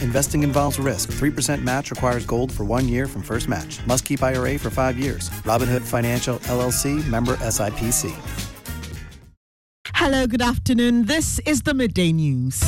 Investing involves risk. 3% match requires gold for one year from first match. Must keep IRA for five years. Robinhood Financial LLC member SIPC. Hello, good afternoon. This is the Midday News.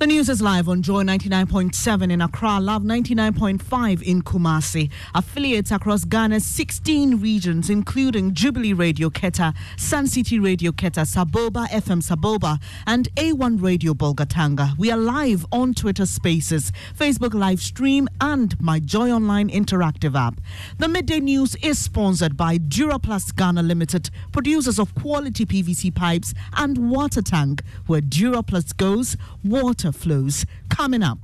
The news is live on Joy 99.7 in Accra, Love 99.5 in Kumasi. Affiliates across Ghana's 16 regions, including Jubilee Radio Keta, Sun City Radio Keta, Saboba FM Saboba, and A1 Radio Bolgatanga. We are live on Twitter Spaces, Facebook live stream, and my Joy Online interactive app. The midday news is sponsored by Duraplast Ghana Limited, producers of quality PVC pipes and water tank. Where Duraplast goes, water flows. Coming up.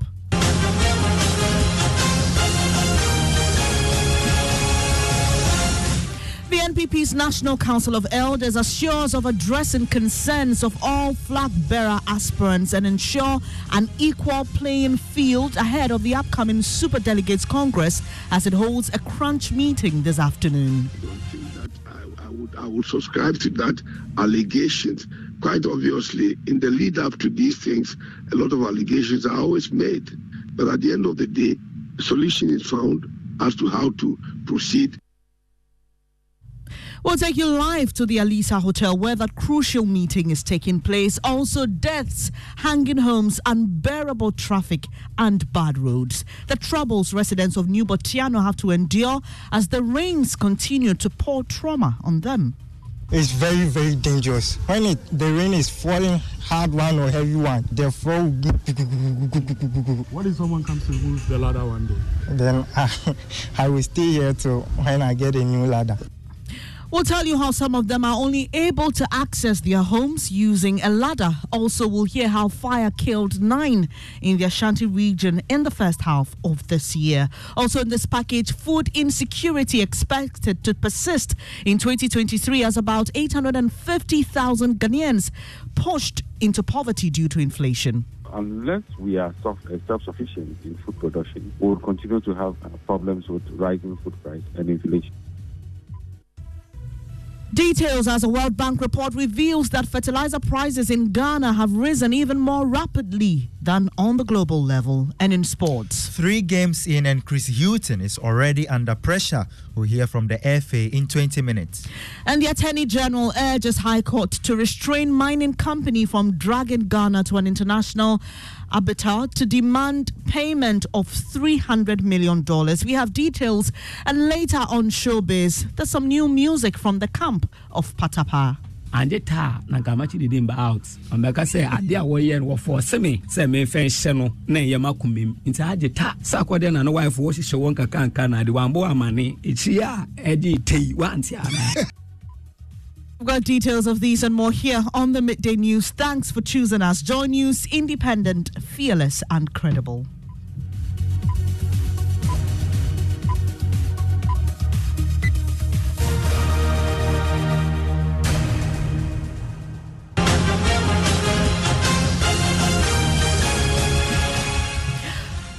The NPP's National Council of Elders assures of addressing concerns of all flag bearer aspirants and ensure an equal playing field ahead of the upcoming Super Delegates Congress as it holds a crunch meeting this afternoon. I would, I would subscribe to that allegations. Quite obviously, in the lead up to these things, a lot of allegations are always made. But at the end of the day, a solution is found as to how to proceed. We'll take you live to the Alisa Hotel where that crucial meeting is taking place. Also, deaths, hanging homes, unbearable traffic, and bad roads. The troubles residents of New Botiano have to endure as the rains continue to pour trauma on them. It's very, very dangerous. When it, the rain is falling, hard one or heavy one, they fall. What if someone comes to move the ladder one day? Then I, I will stay here till when I get a new ladder. We'll tell you how some of them are only able to access their homes using a ladder. Also, we'll hear how fire killed nine in the Ashanti region in the first half of this year. Also, in this package, food insecurity expected to persist in 2023 as about 850,000 Ghanaians pushed into poverty due to inflation unless we are uh, self-sufficient in food production, we will continue to have uh, problems with rising food price and inflation. Details as a World Bank report reveals that fertilizer prices in Ghana have risen even more rapidly than on the global level. And in sports, three games in, and Chris Hughton is already under pressure. We'll hear from the FA in 20 minutes. And the Attorney General urges High Court to restrain mining company from dragging Ghana to an international arbiter to demand payment of $300 million. We have details. And later on Showbiz, there's some new music from the camp of Patapaa. anye taa na nka makyi didi mba out ɔmbɛka sɛ adeɛ a wɔyɛ no wɔfɔ seme sɛ memfa nhyɛ no na ɛyɛ ma komam nti agye ta sɛ akɔdeɛ na ne wife wɔhyehyɛ wɔn kakanka na ade wambɔ amane ɛkyiri a ɛde tei wante ana We've got details of these and more here on the Midday News. Thanks for choosing us. Joy News, independent, fearless, and credible.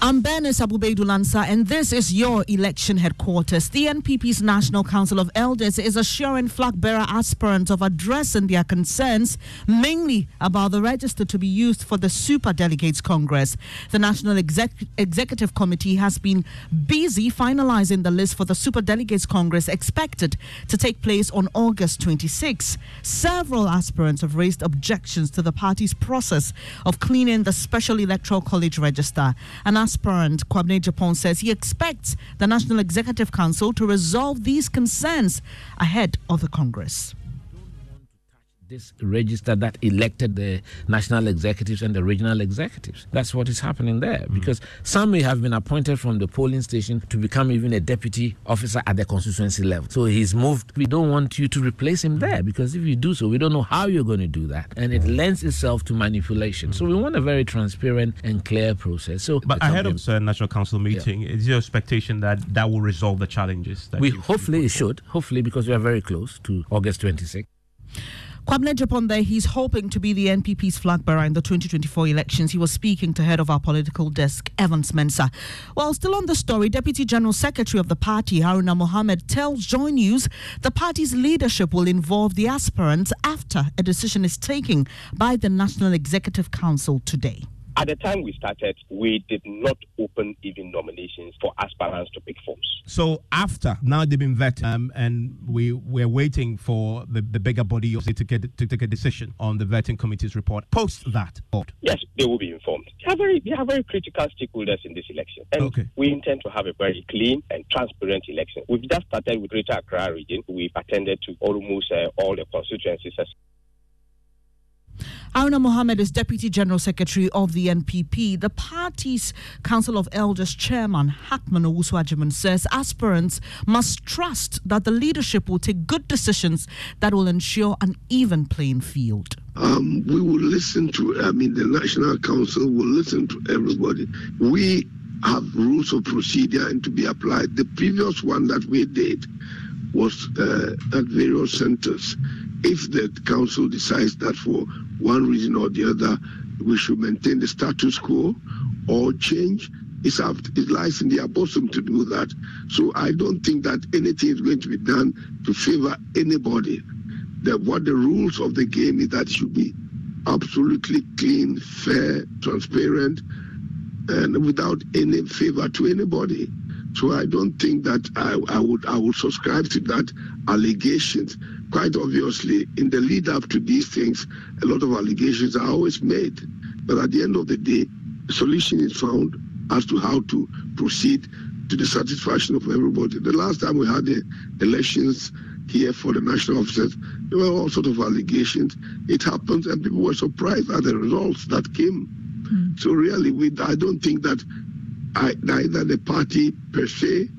I'm Bernice Abubeidulansa, and this is your election headquarters. The NPP's National Council of Elders is assuring flag bearer aspirants of addressing their concerns, mainly about the register to be used for the Super Delegates Congress. The National Exec- Executive Committee has been busy finalizing the list for the Super Delegates Congress expected to take place on August 26. Several aspirants have raised objections to the party's process of cleaning the Special Electoral College register. An aspirant, Kwabena Agyepong, says he expects the National Executive Council to resolve these concerns ahead of the Congress this register that elected the national executives and the regional executives. That's what is happening there mm. because some may have been appointed from the polling station to become even a deputy officer at the constituency level. So he's moved. We don't want you to replace him there because if you do so, we don't know how you're going to do that. And it lends itself to manipulation. So we want a very transparent and clear process. So, but ahead of the National Council meeting, yeah. is your expectation that that will resolve the challenges? we hopefully it should. Hopefully, because we are very close to August 26th. Kwabena there, he's hoping to be the NPP's flag bearer in the 2024 elections. He was speaking to head of our political desk, Evans Mensah. While still on the story, Deputy General Secretary of the party, Haruna Mohammed, tells Joy News the party's leadership will involve the aspirants after a decision is taken by the National Executive Council today. At the time we started, we did not open even nominations for aspirants to pick forms. So after now they've been vetted, um, and we we're waiting for the, the bigger body to get to take a decision on the vetting committee's report. Post that, board. Yes, they will be informed. They are very they are very critical stakeholders in this election, and okay. we intend to have a very clean and transparent election. We've just started with Greater Accra region. We've attended to almost uh, all the constituencies. Haruna Mohammed is Deputy General Secretary of the NPP. The party's Council of Elders Chairman Hackman Owusu says aspirants must trust that the leadership will take good decisions that will ensure an even playing field. Um, we will listen to, I mean, the National Council will listen to everybody. We have rules of procedure and to be applied. The previous one that we did was uh, at various centers. If the council decides that for one reason or the other we should maintain the status quo or change, it's up, it lies in their bosom to do that. So I don't think that anything is going to be done to favor anybody. That what the rules of the game is that should be absolutely clean, fair, transparent, and without any favor to anybody. So I don't think that I, I would I would subscribe to that allegations. Quite obviously, in the lead up to these things, a lot of allegations are always made. But at the end of the day, a solution is found as to how to proceed to the satisfaction of everybody. The last time we had the elections here for the national officers, there were all sorts of allegations. It happens, and people were surprised at the results that came. Mm. So really, we, I don't think that neither the party per se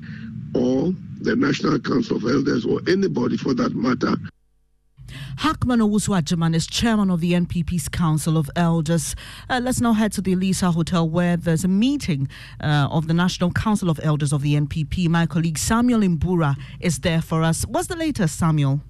or the National Council of Elders or anybody for that matter. Hackman Owusu is chairman of the NPP's Council of Elders. Uh, let's now head to the Alisa Hotel where there's a meeting uh, of the National Council of Elders of the NPP. My colleague Samuel Imbura is there for us. What's the latest, Samuel?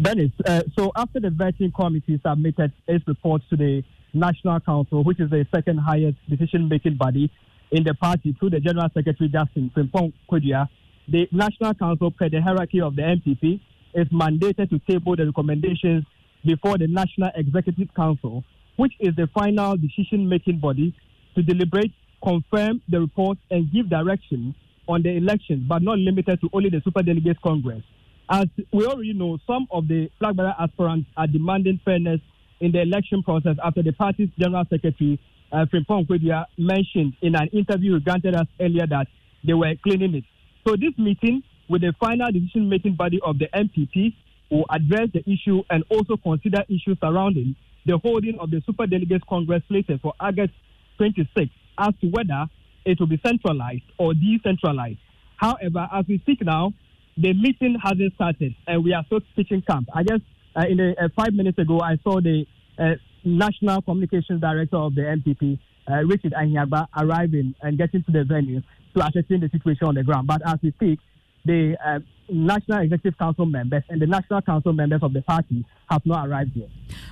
Dennis, uh, so after the vetting committee submitted its report to the National Council, which is the second highest decision making body, in the party through the General Secretary Justin Frimpong Kodua, the National Council, per the hierarchy of the NPP, is mandated to table the recommendations before the National Executive Council, which is the final decision making body to deliberate, confirm the report, and give direction on the election, but not limited to only the Super Delegates Congress. As we already know, some of the flag bearer aspirants are demanding fairness in the election process after the party's general secretary, uh, Frimpong Kodua, mentioned in an interview granted us earlier that they were cleaning it. So this meeting with the final decision-making body of the NPP will address the issue and also consider issues surrounding the holding of the Super Delegates Congress later for August 26 as to whether it will be centralized or decentralized. However, as we speak now, the meeting hasn't started and we are still pitching camp. I guess uh, in uh, five minutes ago, I saw the uh, National Communications Director of the NPP, uh, Richard Ahiagbah, arriving and getting to the venue to assessing the situation on the ground. But as we speak, the uh, National Executive Council members and the National Council members of the party have not arrived yet.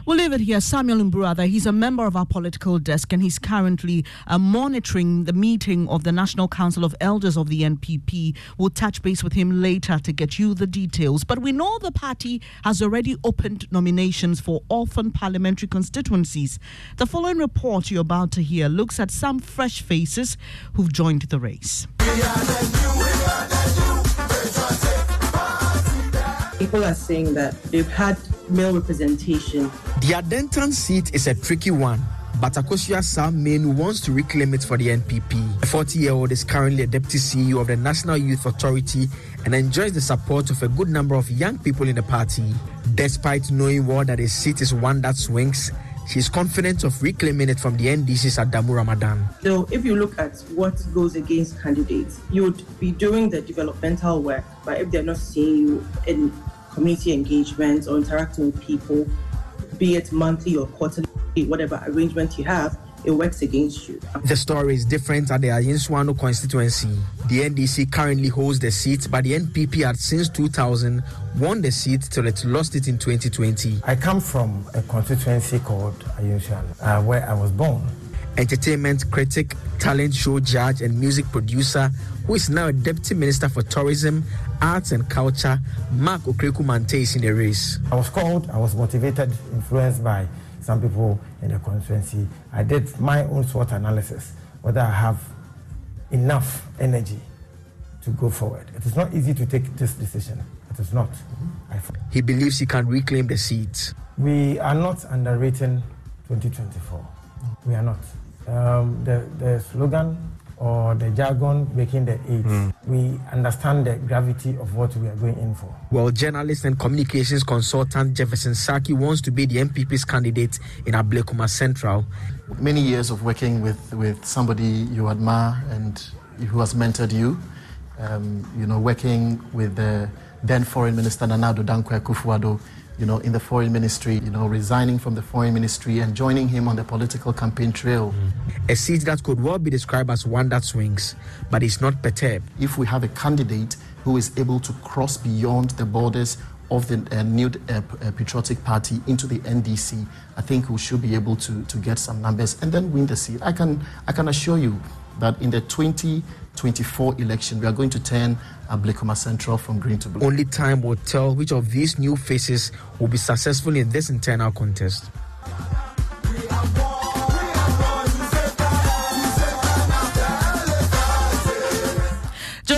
We'll leave it here. Samuel Mbrada, he's a member of our political desk and he's currently uh, monitoring the meeting of the National Council of Elders of the NPP. We'll touch base with him later to get you the details. But we know the party has already opened nominations for orphan parliamentary constituencies. The following report you're about to hear looks at some fresh faces who've joined the race. People are saying that they've had male representation. The Adentan seat is a tricky one. But Akosua Sam Main wants to reclaim it for the NPP. The 40 year old is currently a deputy CEO of the National Youth Authority and enjoys the support of a good number of young people in the party. Despite knowing well that his seat is one that swings, she's confident of reclaiming it from the NDC's Adamu Ramadan. So, if you look at what goes against candidates, you would be doing the developmental work, but if they're not seeing you in community engagement or interacting with people, be it monthly or quarterly, whatever arrangement you have, it works against you. The story is different at the Ayensuano constituency. The NDC currently holds the seat, but the NPP had since 2000 won the seat till it lost it in 2020. I come from a constituency called Ayensuano, uh, where I was born. Entertainment critic, talent show judge, and music producer, who is now a deputy minister for tourism arts and culture, Mark Okraku Mantey is in the race. I was called, I was motivated, influenced by some people in the constituency. I did my own SWOT analysis, whether I have enough energy to go forward. It is not easy to take this decision. It is not. He believes he can reclaim the seat. We are not underrating 2024. We are not. Um, the, the slogan or the jargon making the aids. Mm. We understand the gravity of what we are going in for. Well, journalist and communications consultant Jefferson Sackey wants to be the NPP's candidate in Ablekuma Central. Many years of working with, with somebody you admire and who has mentored you, um, you know, working with the then Foreign Minister Nana Addo Dankwa Akufo-Addo you know, in the foreign ministry, you know, resigning from the foreign ministry and joining him on the political campaign trail. A seat that could well be described as one that swings, but is not perturbed. If we have a candidate who is able to cross beyond the borders of the uh, new uh, uh patriotic party into the NDC, I think we should be able to, to get some numbers and then win the seat. I can, I can assure you that in the 2024 election, we are going to turn Ablekuma Central from green to blue. Only time will tell which of these new faces will be successful in this internal contest.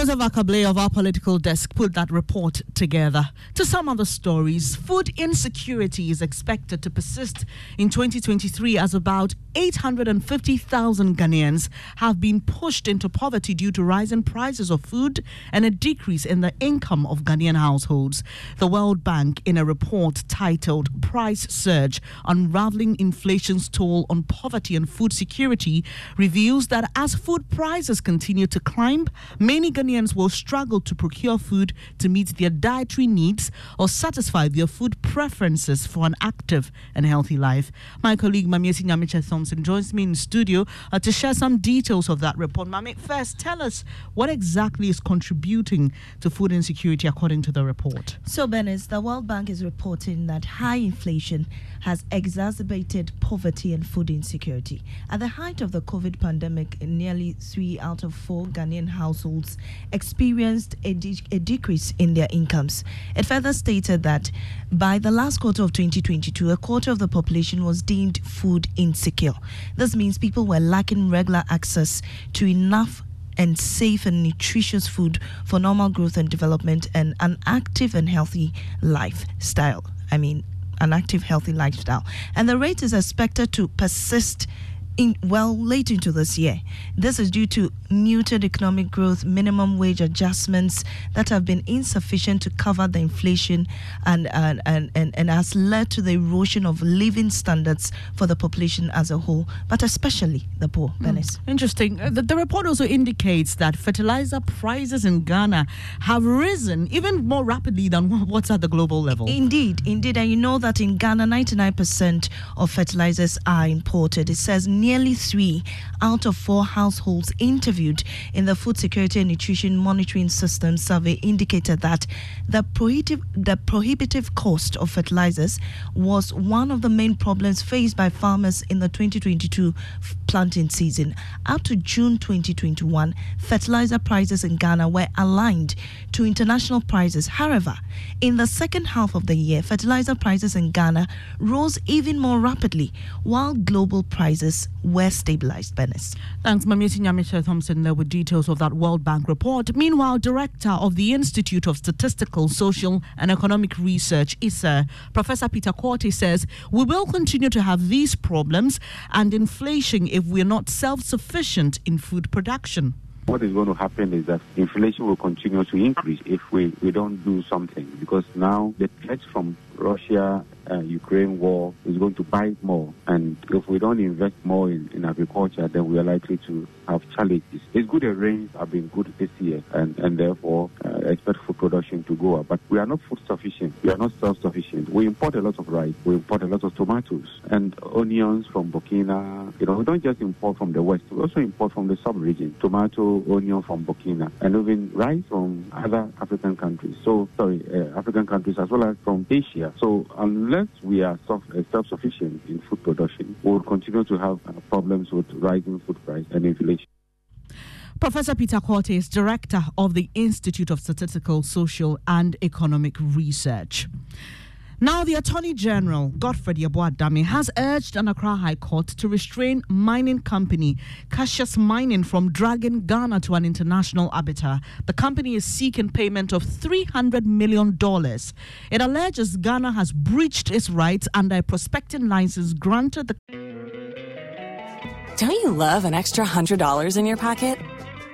Joseph Ackah-Blay of our political desk put that report together. To some other stories, food insecurity is expected to persist in 2023 as about 850,000 Ghanaians have been pushed into poverty due to rising prices of food and a decrease in the income of Ghanaian households. The World Bank, in a report titled Price Surge Unraveling Inflation's Toll on Poverty and Food Security, reveals that as food prices continue to climb, many Ghanaians will struggle to procure food to meet their dietary needs or satisfy their food preferences for an active and healthy life. My colleague Mamiesi Nyamicha Thompson joins me in studio uh, to share some details of that report. Mami, first, tell us what exactly is contributing to food insecurity according to the report. So, Benes, the World Bank is reporting that high inflation has exacerbated poverty and food insecurity. At the height of the COVID pandemic, nearly three out of four Ghanaian households experienced a, de- a decrease in their incomes. It further stated that by the last quarter of 2022, a quarter of the population was deemed food insecure. This means people were lacking regular access to enough and safe and nutritious food for normal growth and development and an active and healthy lifestyle. I mean, an active, healthy lifestyle. And the rate is expected to persist in well late into this year. This is due to muted economic growth, minimum wage adjustments that have been insufficient to cover the inflation and and, and, and, and has led to the erosion of living standards for the population as a whole, but especially the poor. Mm. Interesting. Uh, the, the report also indicates that fertilizer prices in Ghana have risen even more rapidly than what's at the global level. Indeed, indeed. And you know that in Ghana, 99% of fertilizers are imported. It says nearly three out of four households interviewed in the Food Security and Nutrition Monitoring System survey indicated that the prohibitive, the prohibitive cost of fertilizers was one of the main problems faced by farmers in the 2022 planting season. Up to June 2021, fertilizer prices in Ghana were aligned to international prices. However, in the second half of the year, fertilizer prices in Ghana rose even more rapidly, while global prices were stabilized. Benes. Thanks, Mamieti Nyamisha Thompson, there were details of that World Bank report. Meanwhile, Director of the Institute of Statistical, Social and Economic Research, ISSER, Professor Peter Quartey says we will continue to have these problems and inflation if we're not self sufficient in food production what is going to happen is that inflation will continue to increase if we, we don't do something because now the threats from Russia uh, Ukraine war is going to bite more. And if we don't invest more in, in agriculture, then we are likely to have challenges. It's good the rains have been good this year, and, and therefore uh, expect food production to go up. But we are not food sufficient. We are not self-sufficient. We import a lot of rice. We import a lot of tomatoes and onions from Burkina. You know, we don't just import from the west. We also import from the sub-region. Tomato, onion from Burkina, and even rice from other African countries. So, sorry, uh, African countries as well as from Asia. So unless we are uh, self-sufficient in food production, we will continue to have uh, problems with rising food price and inflation. Professor Peter is director of the Institute of Statistical, Social and Economic Research. Now, the Attorney General, Godfred Yeboah-Dame, has urged an Accra High Court to restrain mining company Cassius Mining from dragging Ghana to an international arbiter. The company is seeking payment of $300 million. It alleges Ghana has breached its rights under a prospecting license granted the. Don't you love an extra $100 in your pocket?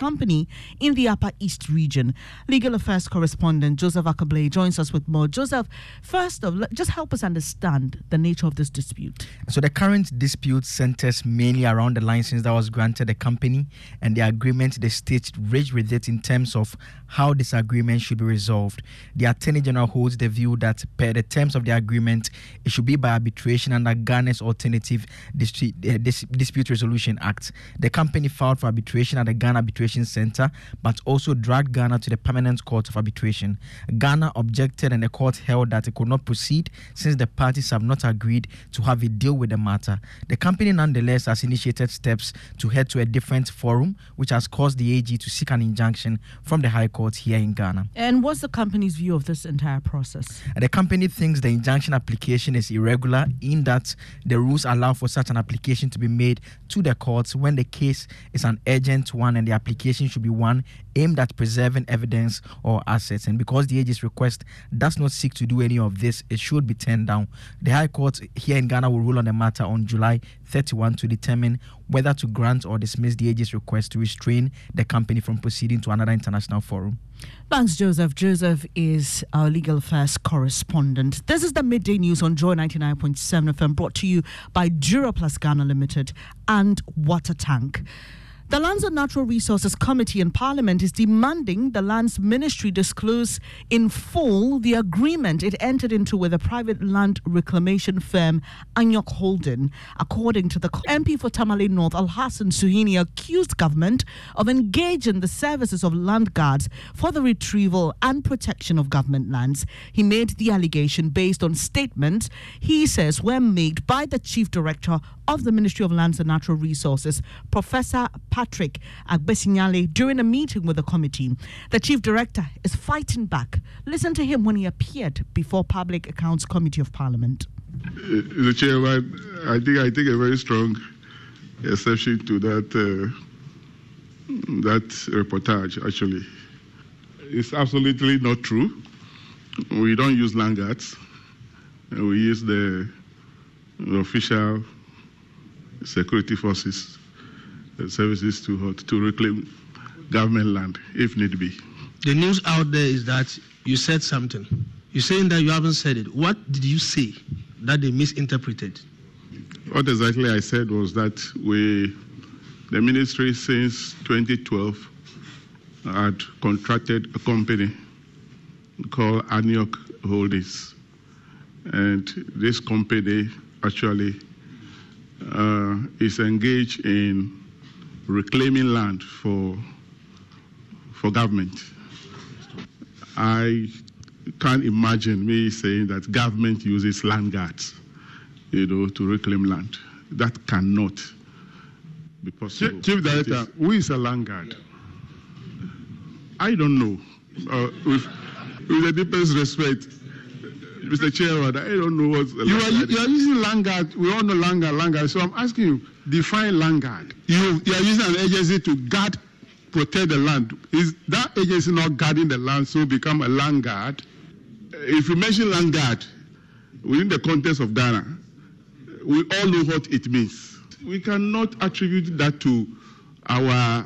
Company in the Upper East region. Legal Affairs correspondent Joseph Ackah-Blay joins us with more. Joseph, first of all, just help us understand the nature of this dispute. So the current dispute centers mainly around the license that was granted the company and the agreement the state reached with it in terms of how this agreement should be resolved. The Attorney General holds the view that per the terms of the agreement, it should be by arbitration under Ghana's Alternative Dispute eh, Resolution Act. The company filed for arbitration at the Ghana Arbitration Center, but also dragged Ghana to the Permanent Court of Arbitration. Ghana objected, and the court held that it could not proceed since the parties have not agreed to have a deal with the matter. The company nonetheless has initiated steps to head to a different forum, which has caused the AG to seek an injunction from the High Court here in Ghana. And what's the company's view of this entire process? The company thinks the injunction application is irregular in that the rules allow for such an application to be made to the courts when the case is an urgent one and the application should be one aimed at preserving evidence or assets. And because the AG's request does not seek to do any of this, it should be turned down. The High Court here in Ghana will rule on the matter on July 31 to determine whether to grant or dismiss the AG's request to restrain the company from proceeding to another international forum. Thanks, Joseph. Joseph is our legal affairs correspondent. This is the midday news on Joy 99.7 FM brought to you by Duraplast Ghana Limited and Water Tank. The Lands and Natural Resources Committee in Parliament is demanding the Lands Ministry disclose in full the agreement it entered into with the private land reclamation firm Anyok Holden. According to the MP for Tamale North, Al Hassan Suhuyini, accused government of engaging the services of land guards for the retrieval and protection of government lands. He made the allegation based on statements he says were made by the chief director of the Ministry of Lands and Natural Resources, Professor Patrick Agbesi-Nyale, during a meeting with the committee. The chief director is fighting back. Listen to him when he appeared before Public Accounts Committee of Parliament. Uh, the chairman, I think I take a very strong exception to that uh, that reportage. Actually, it's absolutely not true. We don't use land guards. We use the, the official security forces uh, services to, to reclaim government land if need be. The news out there is that you said something. You're saying that you haven't said it. What did you say that they misinterpreted? What exactly I said was that we, the ministry since 2012, had contracted a company called Anyok Holdings. And this company actually uh, is engaged in reclaiming land for for government. I can't imagine me saying that government uses land guards, you know, to reclaim land. That cannot be possible. Chief Director, who is a land guard? I don't know. Uh, with, with the deepest respect, Mr. Chairman, I don't know what. You are, you are using land guard. We all know land guard. So I'm asking you, define land guard. You, you are using an agency to guard, protect the land. Is that agency not guarding the land, so become a land guard? If you mention land guard within the context of Ghana, we all know what it means. We cannot attribute that to our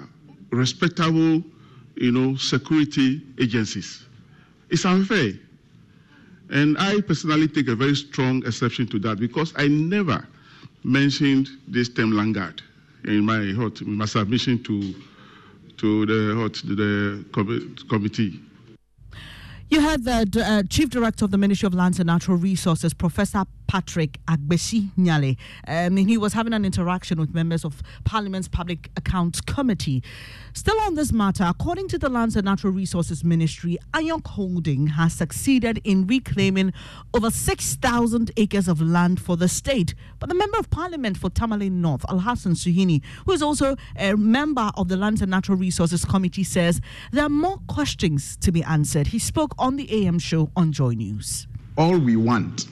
respectable, you know, security agencies. It's unfair. And I personally take a very strong exception to that because I never mentioned this term land guard in my, my submission to, to the, hot, the committee. You heard the uh, Chief Director of the Ministry of Lands and Natural Resources, Professor Patrick Agbesi-Nyale. Um, he was having an interaction with members of Parliament's Public Accounts Committee. Still on this matter, according to the Lands and Natural Resources Ministry, Anyok Holding has succeeded in reclaiming over 6,000 acres of land for the state. But the Member of Parliament for Tamale North, Al Hassan Suhuyini, who is also a member of the Lands and Natural Resources Committee, says there are more questions to be answered. He spoke on the AM show on Joy News. All we want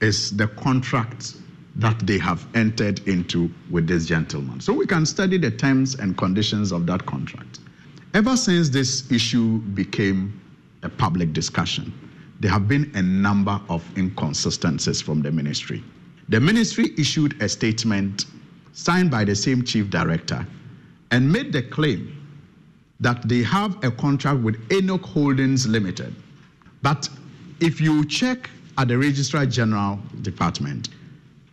is the contract that they have entered into with this gentleman. So we can study the terms and conditions of that contract. Ever since this issue became a public discussion, there have been a number of inconsistencies from the ministry. The ministry issued a statement signed by the same chief director and made the claim that they have a contract with Enoch Holdings Limited. But if you check at the Registrar General Department,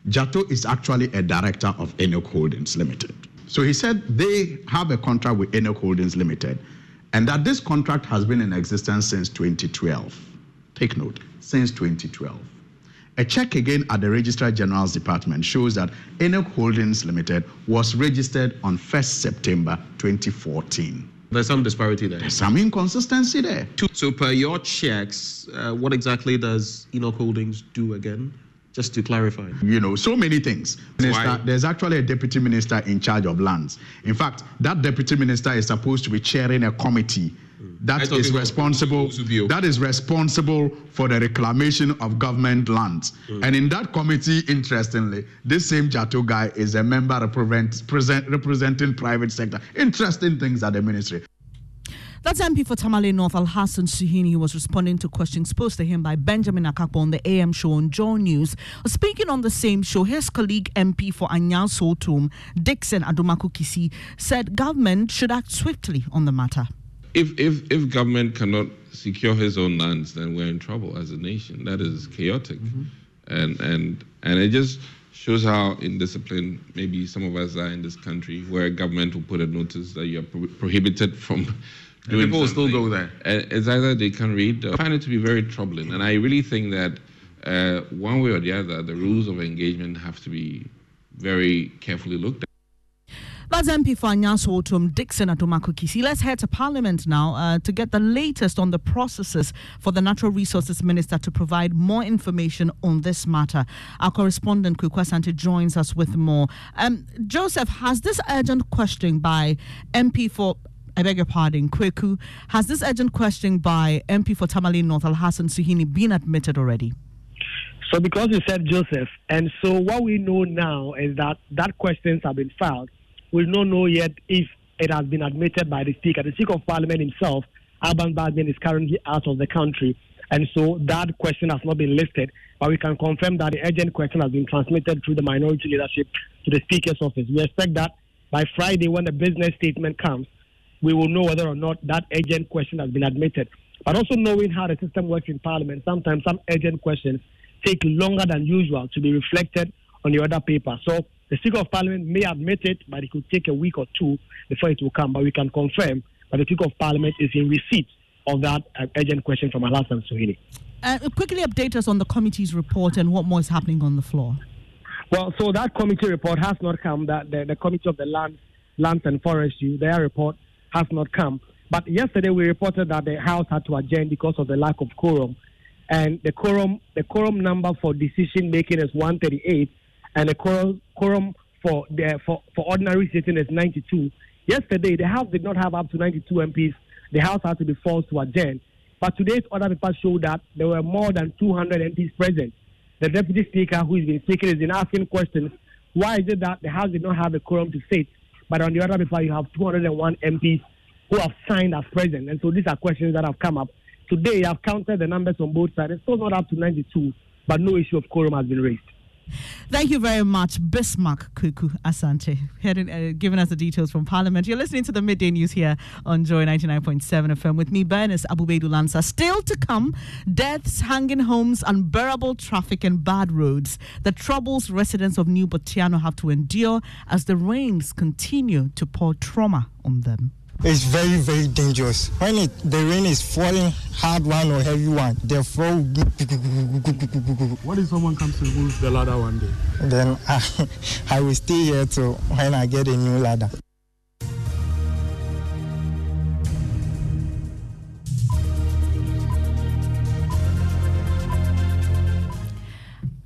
Jato is actually a director of Enoch Holdings Limited. So he said they have a contract with Enoch Holdings Limited and that this contract has been in existence since 2012. Take note, since 2012. A check again at the Registrar General's Department shows that Enoch Holdings Limited was registered on 1st September 2014. There's some disparity there. There's some inconsistency there. So, per your checks, uh, what exactly does Enoch Holdings do again? Just to clarify. You know, so many things. Minister, there's actually a deputy minister in charge of lands. In fact, that deputy minister is supposed to be chairing a committee that is responsible that is responsible for the reclamation of government lands mm. and in that committee interestingly this same jato guy is a member represent, representing private sector interesting things at the ministry that's MP for Tamale North Al Hassan Suhuyini who was responding to questions posed to him by Benjamin Akakpo on the AM show on Joy News. Speaking on the same show, his colleague MP for Anya Sotum, Dickson Adomako Kissi, said government should act swiftly on the matter if, if, if government cannot secure his own lands, then we're in trouble as a nation. That is chaotic. Mm-hmm. And, and, and it just shows how indisciplined maybe some of us are in this country, where government will put a notice that you are pro- prohibited from doing People will still go there. It's either they can read. I find it to be very troubling. And I really think that uh, one way or the other, the rules of engagement have to be very carefully looked at. That's MP for Anyaso Dixon Adomaku Kisi. Let's head to Parliament now uh, to get the latest on the processes for the Natural Resources Minister to provide more information on this matter. Our correspondent Asante joins us with more. Um, Joseph, has this urgent question by MP for I beg your pardon, Kweku, has this urgent question by MP for Tamale North Al Hassan Suhuyini been admitted already? So, because you said Joseph, and so what we know now is that that questions have been filed will not know yet if it has been admitted by the Speaker. The Speaker of Parliament himself, Alban Bagbin, is currently out of the country. And so that question has not been listed, but we can confirm that the urgent question has been transmitted through the minority leadership to the Speaker's office. We expect that by Friday, when the business statement comes, we will know whether or not that urgent question has been admitted. But also knowing how the system works in Parliament, sometimes some urgent questions take longer than usual to be reflected on the other paper. So the Speaker of Parliament may admit it, but it could take a week or two before it will come. But we can confirm that the Speaker of Parliament is in receipt of that uh, urgent question from Alhassan Suhuyini. Uh, quickly update us on the committee's report and what more is happening on the floor. Well, so that committee report has not come. That the, the Committee of the Land, Lands and Forestry, their report has not come. But yesterday we reported that the House had to adjourn because of the lack of quorum, and the quorum the quorum number for decision making is 138, and the quorum, for the for, for ordinary sitting is 92. Yesterday, the House did not have up to 92 MPs. The House had to be forced to adjourn. But today's order paper showed that there were more than 200 MPs present. The Deputy Speaker, who has been speaking, has been asking questions. Why is it that the House did not have a quorum to sit, but on the other paper you have 201 MPs who have signed as present? And so these are questions that have come up. Today, I've counted the numbers on both sides. It's still not up to 92, but no issue of quorum has been raised. Thank you very much, Bismarck Kuku Asante, heading, uh, giving us the details from Parliament. You're listening to the midday news here on Joy 99.7 FM with me, Bernice Abubedu Lansa. Still to come, deaths, hanging homes, unbearable traffic, and bad roads. The troubles residents of New Botiano have to endure as the rains continue to pour trauma on them. It's very, very dangerous. When it, the rain is falling, hard one or heavy one, the flow. What if someone comes to move the ladder one day? Then I, I will stay here till when I get a new ladder.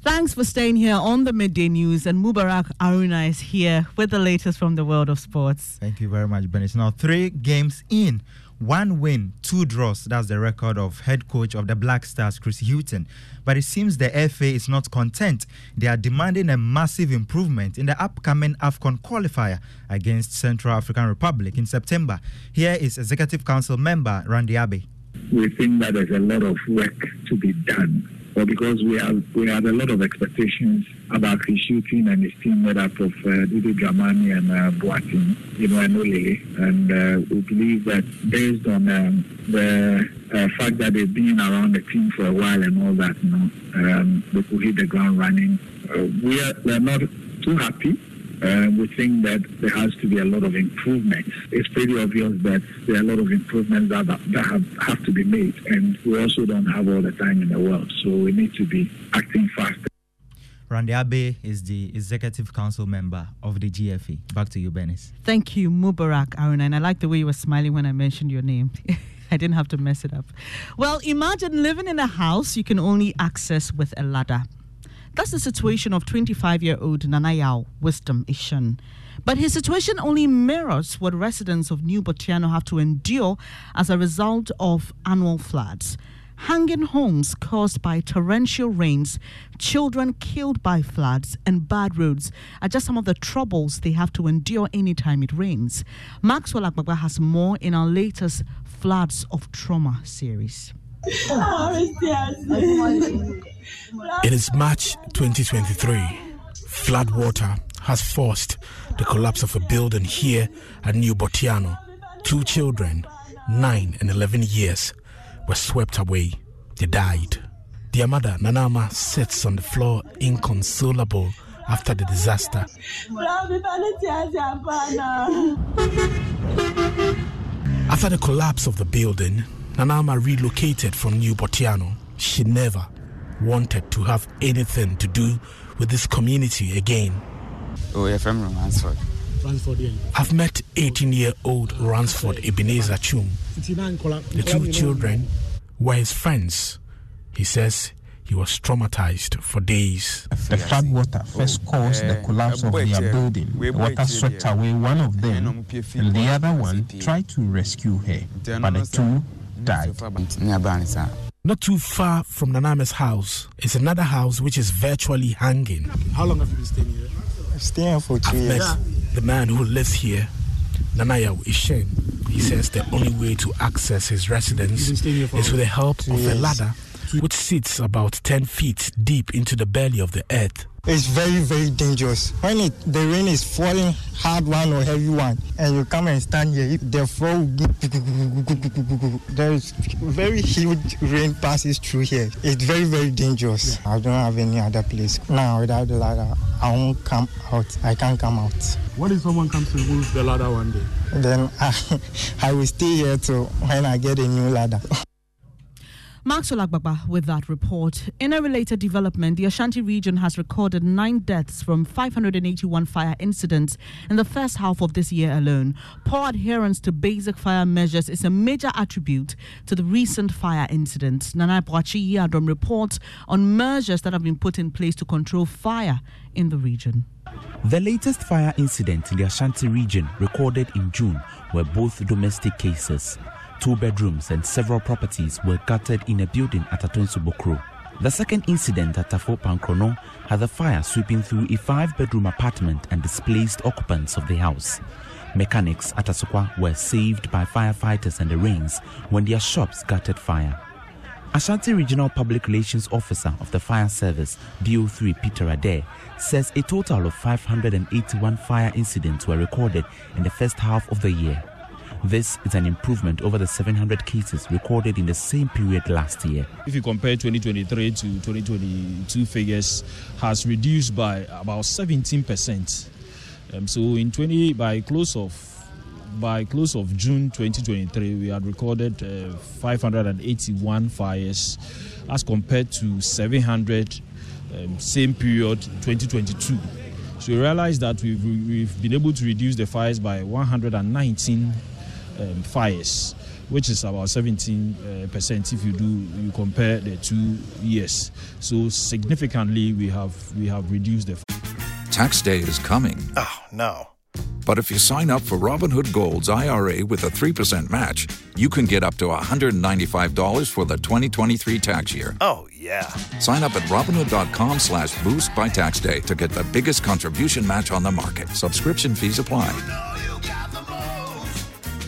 Thanks for staying here on the midday news. And Mubarak Aruna is here with the latest from the world of sports. Thank you very much, Benny. Now, three games in, one win, two draws. That's the record of head coach of the Black Stars, Chris Hughton. But it seems the FA is not content. They are demanding a massive improvement in the upcoming AFCON qualifier against Central African Republic in September. Here is Executive Council member Randy Abbey. We think that there's a lot of work to be done but because we have we had a lot of expectations about his shooting and his team made up of uh, Didi Dramani and uh, Boateng, you know, and Olele. And uh, we believe that based on um, the uh, fact that they've been around the team for a while and all that, you know, um, they could hit the ground running. Uh, we are we are not too happy uh, we think that there has to be a lot of improvements. It's pretty obvious that there are a lot of improvements that, that have, have to be made, and we also don't have all the time in the world, so we need to be acting faster. Randy Abbey is the executive council member of the GFA. Back to you, Bernice. Thank you, Mubarak Aaron, and I like the way you were smiling when I mentioned your name. I didn't have to mess it up. Well, imagine living in a house you can only access with a ladder. That's the situation of 25 year old Nanayao Wisdom Ishan. But his situation only mirrors what residents of New Bortianor have to endure as a result of annual floods. Hanging homes caused by torrential rains, children killed by floods, and bad roads are just some of the troubles they have to endure anytime it rains. Maxwell Agbagba has more in our latest Floods of Trauma series. It is March 2023. Flood water has forced the collapse of a building here at New Bortianor. Two children, 9 and 11 years, were swept away. They died. Their mother, Nanama, sits on the floor inconsolable after the disaster. After the collapse of the building, Nanama relocated from New Bortianor. She never wanted to have anything to do with this community again. Oh, yeah, from Ransford. Ransford, yeah. I've met 18 year old Ransford Ebenezer Chum. The two children were his friends. He says he was traumatized for days. The flood water first caused the collapse of their building. The water swept away one of them, and the other one tried to rescue her, but the two died. Not too far from Nanama's house is another house which is virtually hanging. How long have you been staying here? I'm staying for 2 I've years. met the man who lives here, Nanaya Ishen. He says the only way to access his residence is with the help of years. a ladder which sits about 10 feet deep into the belly of the earth. It's very, very dangerous. When it, the rain is falling, hard one or heavy one, and you come and stand here, the go- there is very huge rain passes through here. It's very, very dangerous. I don't have any other place. Now, without the ladder, I won't come out. I can't come out. What if someone comes to remove the ladder one day? Then I, I will stay here till when I get a new ladder. Maxwell Agbagba with that report. In a related development, the Ashanti region has recorded nine deaths from 581 fire incidents in the first half of this year alone. Poor adherence to basic fire measures is a major attribute to the recent fire incidents. Nana Boakye Yiadom reports on measures that have been put in place to control fire in the region. The latest fire incident in the Ashanti region recorded in June were both domestic cases. Two bedrooms and several properties were gutted in a building at Atonsu Bokro. The second incident at Tafo Pankrono had a fire sweeping through a five bedroom apartment and displaced occupants of the house. Mechanics at Asokwa were saved by firefighters and the rains when their shops gutted fire. Ashanti Regional Public Relations Officer of the Fire Service, BO3 Peter Adair, says a total of 581 fire incidents were recorded in the first half of the year. This is an improvement over the 700 cases recorded in the same period last year. If you compare 2023 to 2022 figures, has reduced by about 17 percent. Um, so in 20 by close of by close of June 2023, we had recorded uh, 581 fires, as compared to 700 um, same period 2022. So we realize that we've, we've been able to reduce the fires by 119 um, fires, which is about 17 uh, percent if you do you compare the two years. So significantly, we have we have reduced the. Tax day is coming. Oh, no. But if you sign up for Robinhood Gold's IRA with a 3% match, you can get up to $195 for the 2023 tax year. Oh, yeah. Sign up at Robinhood.com slash boost by tax day to get the biggest contribution match on the market. Subscription fees apply.